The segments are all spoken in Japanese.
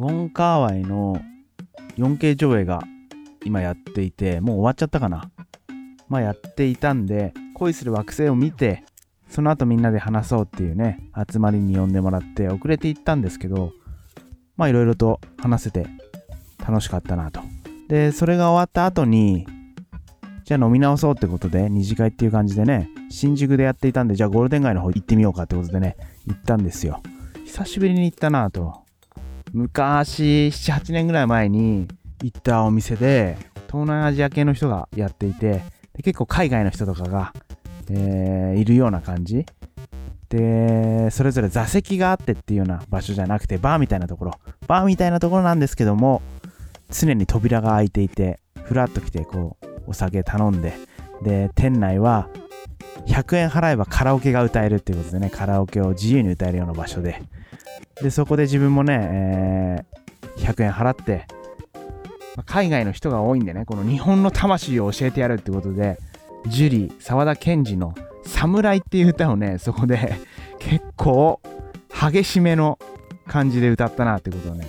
ウォンカーワイの 4K 上映が今やっていて、もう終わっちゃったかな。まあやっていたんで、恋する惑星を見て、その後みんなで話そうっていうね、集まりに呼んでもらって遅れていったんですけど、まあいろいろと話せて楽しかったなと。で、それが終わった後に、じゃあ飲み直そうってことで、二次会っていう感じでね、新宿でやっていたんで、じゃあゴールデン街の方行ってみようかってことでね、行ったんですよ。久しぶりに行ったなと。昔、7、8年ぐらい前に行ったお店で、東南アジア系の人がやっていて、で結構海外の人とかが、えー、いるような感じ。で、それぞれ座席があってっていうような場所じゃなくて、バーみたいなところ。バーみたいなところなんですけども、常に扉が開いていて、ふらっと来て、こう、お酒頼んで、で、店内は100円払えばカラオケが歌えるっていうことでね、カラオケを自由に歌えるような場所で、で、そこで自分もね、えー、100円払って、海外の人が多いんでね、この日本の魂を教えてやるってことで、ジュリー、沢田研二の侍っていう歌をね、そこで 結構激しめの感じで歌ったなってことをね、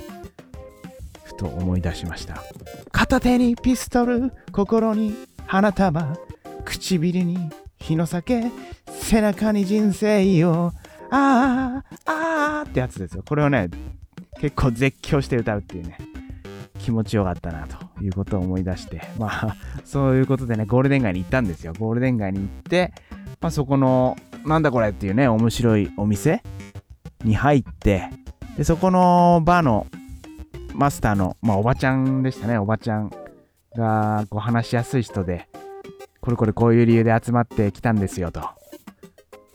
ふと思い出しました。片手にピストル、心に花束、唇に日の酒、背中に人生を、あー、あーってやつですよ。これをね、結構絶叫して歌うっていうね、気持ちよかったなということを思い出して、まあ、そういうことでね、ゴールデン街に行ったんですよ。ゴールデン街に行って、まあ、そこの、なんだこれっていうね、面白いお店に入って、で、そこのバーのマスターの、まあ、おばちゃんでしたね、おばちゃんが、こう、話しやすい人で、これこれこういう理由で集まってきたんですよと。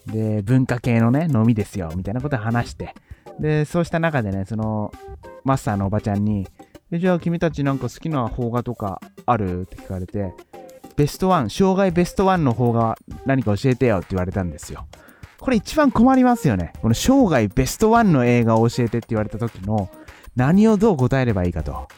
で、文化系のね、飲みですよ、みたいなことを話して、で、そうした中でね、その、マスターのおばちゃんに、じゃあ君たちなんか好きな邦画とかある？って聞かれて、ベストワン、生涯ベストワンの邦画何か教えてよって言われたんですよ。これ一番困りますよね。この生涯ベストワンの映画を教えてって言われた時の何をどう答えればいいかと。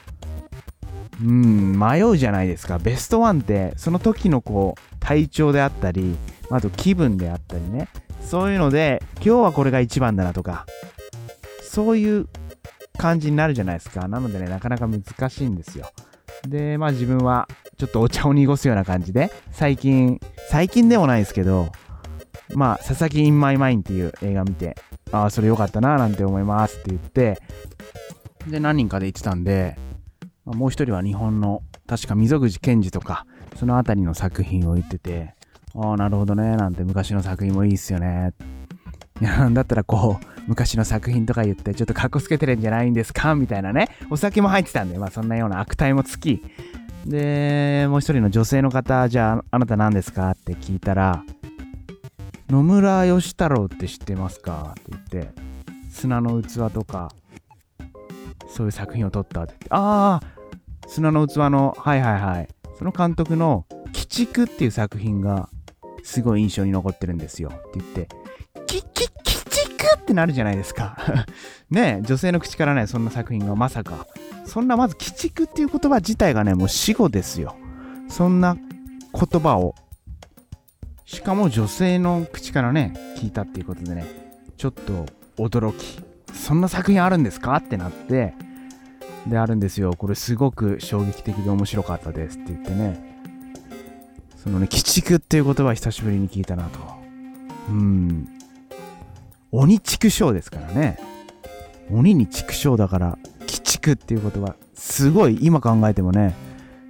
うん、迷うじゃないですか。ベストワンってその時のこう体調であったり、あと気分であったりね。そういうので、今日はこれが一番だなとか、そういう感じになるじゃないですか。なのでね、なかなか難しいんですよ。で、まあ自分はちょっとお茶を濁すような感じで、最近、最近でもないですけど、まあ、佐々木インマイマインっていう映画見て、ああ、それ良かったな、なんて思いますって言って、で、何人かで言ってたんで、もう一人は日本の、確か溝口健二とか、そのあたりの作品を言ってて、ああ、なるほどね、なんて昔の作品もいいっすよね。いや、なんだったらこう、昔の作品とか言って、ちょっとかっこつけてるんじゃないんですか？みたいなね。お酒も入ってたんで、まあそんなような悪態もつき。で、もう一人の女性の方、じゃあ、あなた何ですか？って聞いたら、野村義太郎って知ってますか？って言って、砂の器とか、そういう作品を撮ったって言って、ああ、砂の器の、はいはいはい。その監督の、鬼畜っていう作品が、すごい印象に残ってるんですよ。って言って、キキ鬼畜ってなるじゃないですか。ねえ女性の口からね、そんな作品がまさか。そんなまず鬼畜っていう言葉自体がね、もう死語ですよ。そんな言葉をしかも女性の口からね、聞いたっていうことでね、ちょっと驚き。そんな作品あるんですか？ってなって、で、あるんですよ。これすごく衝撃的で面白かったですって言ってね、そのね、鬼畜っていう言葉久しぶりに聞いたなと。うん。鬼畜生ですからね。鬼に畜生だから、鬼畜っていう言葉、すごい今考えてもね、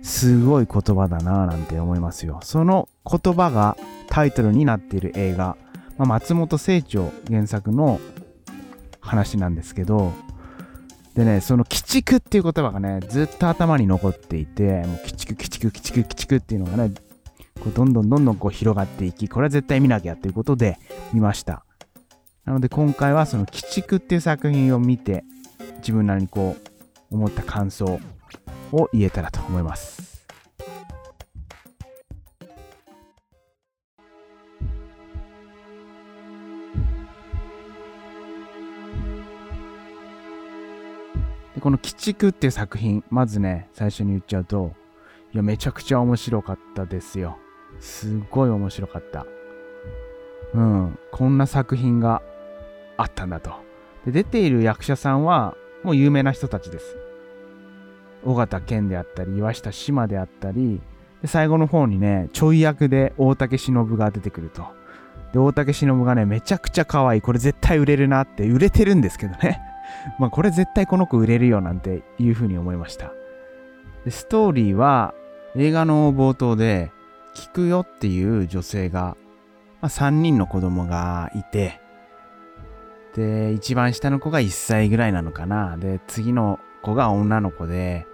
すごい言葉だなぁなんて思いますよ。その言葉がタイトルになっている映画、まあ、松本清張原作の話なんですけど、でね、その鬼畜っていう言葉がね、ずっと頭に残っていて、もう鬼畜、鬼畜、鬼畜、鬼畜っていうのがね、こうどんどんどんどんこう広がっていき、これは絶対見なきゃっていうことで見ました。なので今回はその鬼畜っていう作品を見て、自分なりにこう思った感想を言えたらと思います。でこの「鬼畜」っていう作品まずね最初に言っちゃうといやめちゃくちゃ面白かったですよすっごい面白かったうんこんな作品があったんだとで出ている役者さんはもう有名な人たちです。尾形健であったり、岩下志麻であったり、で最後の方にね、ちょい役で大竹しのぶが出てくると。で、大竹しのぶがね、めちゃくちゃ可愛い。これ絶対売れるなって、売れてるんですけどね。まあこれ絶対この子売れるよなんていうふうに思いました。でストーリーは映画の冒頭で、聞くよっていう女性が、まあ、3人の子供がいて、で、一番下の子が1歳ぐらいなのかな。で、次の子が女の子で、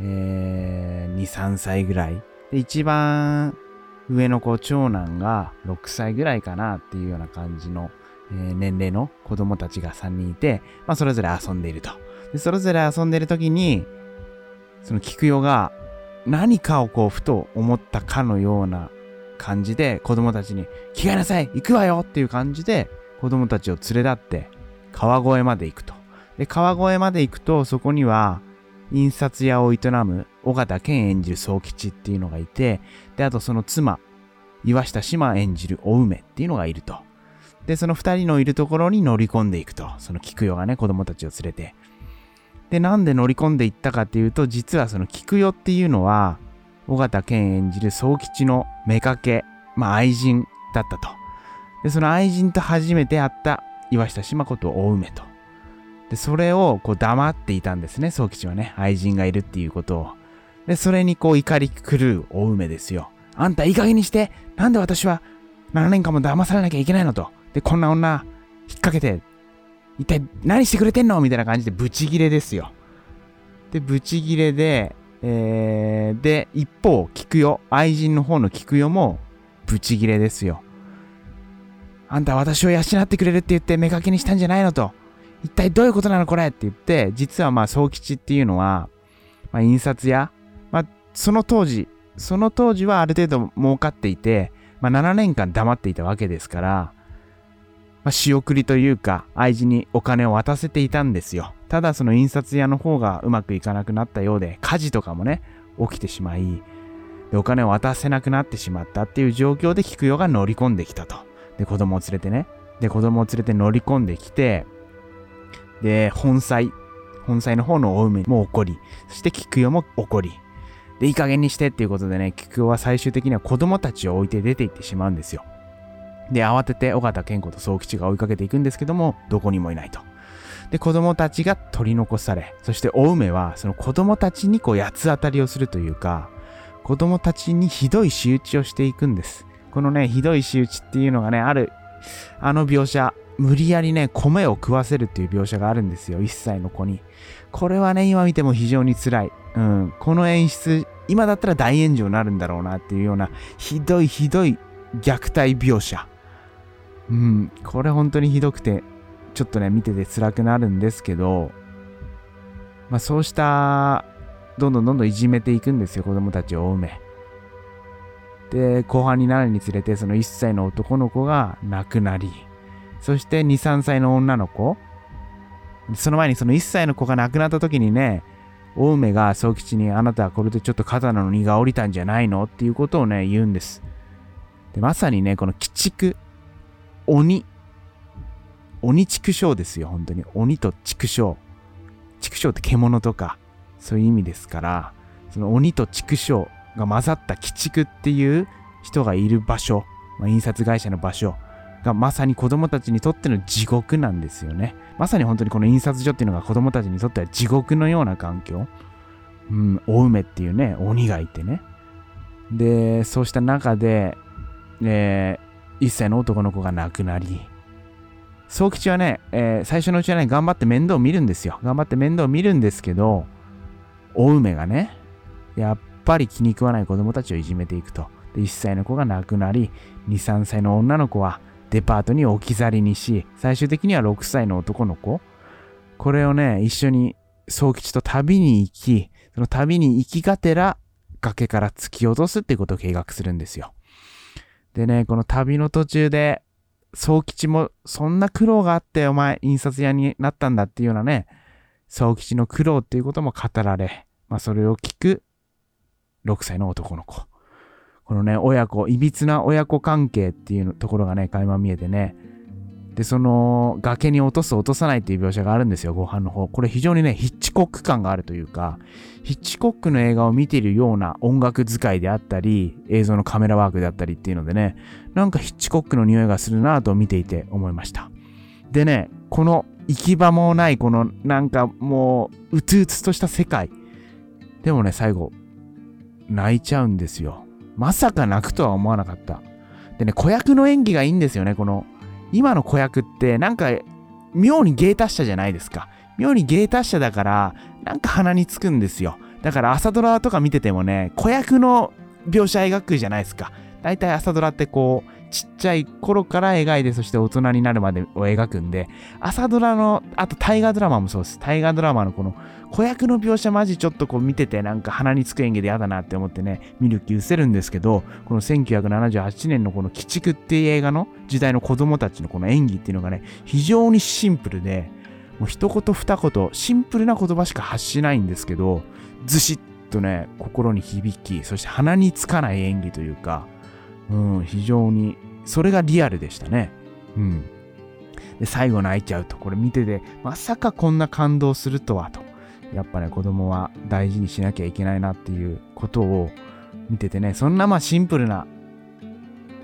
えー、2、3歳ぐらい。で、一番上の子、長男が6歳ぐらいかなっていうような感じの、えー、年齢の子供たちが3人いて、まあ、それぞれ遊んでいると。で、それぞれ遊んでいる時に、その菊代が何かをこう、ふと思ったかのような感じで、子供たちに、着替えなさい行くわよっていう感じで、子供たちを連れ立って、川越まで行くと。で、川越まで行くと、そこには、印刷屋を営む尾形健演じる宗吉っていうのがいて、で、あとその妻、岩下島演じるお梅っていうのがいると。で、その二人のいるところに乗り込んでいくと。その菊代がね、子供たちを連れて。で、なんで乗り込んでいったかっていうと、実はその菊代っていうのは、尾形健演じる宗吉の妾、まあ愛人だったと。で、その愛人と初めて会った岩下島子と大梅と。で、それをこう黙っていたんですね、宗吉はね。愛人がいるっていうことを。で、それにこう怒り狂う大梅ですよ。あんたいい加減にしてなんで私は7年間も騙されなきゃいけないのと。で、こんな女引っ掛けて、一体何してくれてんの？みたいな感じでブチギレですよ。で、ブチギレで、えー、で、一方、菊代、愛人の方の菊代もブチギレですよ。あんた私を養ってくれるって言って目かけにしたんじゃないのと。一体どういうことなのこれって言って、実はまあ、宗吉っていうのは、まあ、印刷屋、まあ、その当時、その当時はある程度儲かっていて、まあ、7年間黙っていたわけですから、まあ、仕送りというか、愛人にお金を渡せていたんですよ。ただ、その印刷屋の方がうまくいかなくなったようで、火事とかもね、起きてしまい、でお金を渡せなくなってしまったっていう状況で菊代が乗り込んできたと。で、子供を連れてね。で、子供を連れて乗り込んできて、で、本妻、本妻の方のお梅も怒り、そして菊代も怒り、で、いい加減にしてっていうことでね、菊代は最終的には子供たちを置いて出て行ってしまうんですよ。で、慌てて尾形健子と宗吉が追いかけていくんですけども、どこにもいないと。で、子供たちが取り残され、そしてお梅はその子供たちにこう八つ当たりをするというか、子供たちにひどい仕打ちをしていくんです。このね、ひどい仕打ちっていうのがね、ある、あの描写、無理やりね、米を食わせるっていう描写があるんですよ、1歳の子に。これはね、今見ても非常に辛い。うん。この演出、今だったら大炎上になるんだろうなっていうような、ひどいひどい虐待描写。うん。これ本当にひどくて、ちょっとね、見てて辛くなるんですけど、まあそうした、どんどんどんどんいじめていくんですよ、子供たちを追うめ。で、後半になるにつれて、その1歳の男の子が亡くなり、そして2、3歳の女の子。その前にその1歳の子が亡くなった時にね、大梅が宗吉にあなたはこれでちょっと肩の荷が下りたんじゃないの？っていうことをね、言うんです。で、まさにね、この鬼畜、鬼、鬼畜生ですよ、本当に。鬼と畜生。畜生って獣とか、そういう意味ですから、その鬼と畜生が混ざった鬼畜っていう人がいる場所、まあ、印刷会社の場所がまさに子供たちにとっての地獄なんですよね。まさに本当にこの印刷所っていうのが子供たちにとっては地獄のような環境。うん、お梅っていうね、鬼がいてね。で、そうした中で、えー、一歳の男の子が亡くなり、宗吉はね、えー、最初のうちはね、頑張って面倒を見るんですよ。頑張って面倒を見るんですけど、お梅がね、やっぱり気に食わない子供たちをいじめていくと。で、1歳の子が亡くなり、2、3歳の女の子はデパートに置き去りにし、最終的には6歳の男の子、これをね、一緒に宗吉と旅に行き、その旅に行きがてら崖から突き落とすっていうことを計画するんですよ。でね、この旅の途中で、宗吉もそんな苦労があってお前印刷屋になったんだっていうようなね、宗吉の苦労っていうことも語られ、まあそれを聞く6歳の男の子。このね、親子、いびつな親子関係っていうところがね、垣間見えてね。で、その崖に落とす落とさないっていう描写があるんですよ、ご飯の方。これ非常にね、ヒッチコック感があるというか、ヒッチコックの映画を見ているような音楽使いであったり、映像のカメラワークであったりっていうのでね、なんかヒッチコックの匂いがするなぁと見ていて思いました。でね、この行き場もないこのなんかもううつうつとした世界。でもね、最後、泣いちゃうんですよ。まさか泣くとは思わなかった。でね、子役の演技がいいんですよね、この今の子役ってなんか妙に芸達者じゃないですか。妙に芸達者だからなんか鼻につくんですよ。だから朝ドラとか見ててもね、子役の描写描くじゃないですか。大体朝ドラってこう、ちっちゃい頃から描いて、そして大人になるまでを描くんで、朝ドラの、あと大河ドラマもそうです。大河ドラマのこの子役の描写マジちょっとこう見ててなんか鼻につく演技で嫌だなって思ってね、見る気失せるんですけど、この1978年のこの鬼畜っていう映画の時代の子供たちのこの演技っていうのがね、非常にシンプルで、もう一言二言、シンプルな言葉しか発しないんですけど、ずしっとね、心に響き、そして鼻につかない演技というか、うん、非常に、それがリアルでしたね。うん。で、最後泣いちゃうと、これ見てて、まさかこんな感動するとはと。やっぱね、子供は大事にしなきゃいけないなっていうことを見ててね、そんなまあシンプルな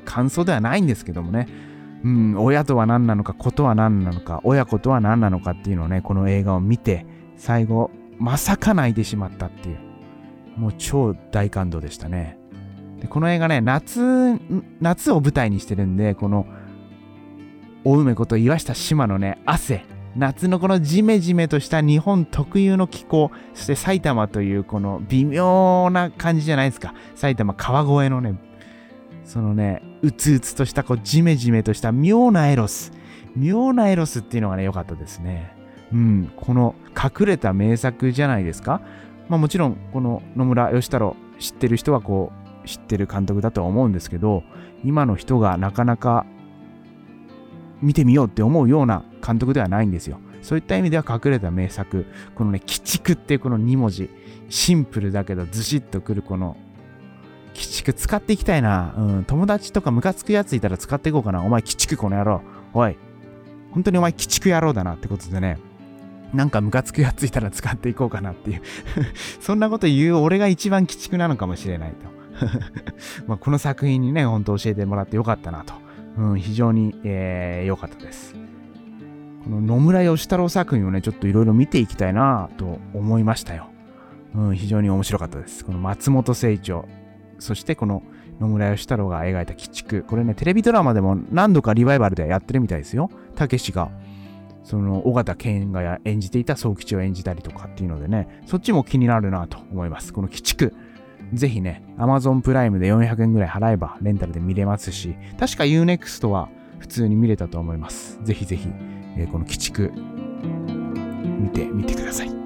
感想ではないんですけどもね、うん、親とは何なのか、子とは何なのか、親子とは何なのかっていうのをね、この映画を見て、最後、まさか泣いてしまったっていう、もう超大感動でしたね。でこの映画ね、夏、夏を舞台にしてるんで、この、お梅こと岩下志麻のね、汗、夏のこのジメジメとした日本特有の気候、そして埼玉というこの微妙な感じじゃないですか。埼玉川越のね、そのね、うつうつとしたこうジメジメとした妙なエロス。妙なエロスっていうのがね、良かったですね。うん、この隠れた名作じゃないですか。まあもちろん、この野村義太郎知ってる人はこう、知ってる監督だとは思うんですけど、今の人がなかなか見てみようって思うような監督ではないんですよ。そういった意味では隠れた名作、このね、鬼畜っていうこの2文字、シンプルだけどずしっとくるこの、鬼畜使っていきたいな。うん、友達とかムカつくやついたら使っていこうかな。お前鬼畜この野郎。おい。本当にお前鬼畜野郎だなってことでね。なんかムカつくやついたら使っていこうかなっていう そんなこと言う俺が一番鬼畜なのかもしれないと。まこの作品にね、ほんと教えてもらってよかったなと。うん、非常に良、えー、かったです。この野村義太郎作品をね、ちょっといろいろ見ていきたいなと思いましたよ。うん、非常に面白かったです。この松本清張、そしてこの野村義太郎が描いた鬼畜。これね、テレビドラマでも何度かリバイバルでやってるみたいですよ。たけしが、その、尾形健が演じていた宗吉を演じたりとかっていうのでね、そっちも気になるなと思います。この鬼畜。ぜひね、Amazon プライムで400円ぐらい払えばレンタルで見れますし、確か Unext は普通に見れたと思います。ぜひぜひ、えー、この鬼畜見てみてください。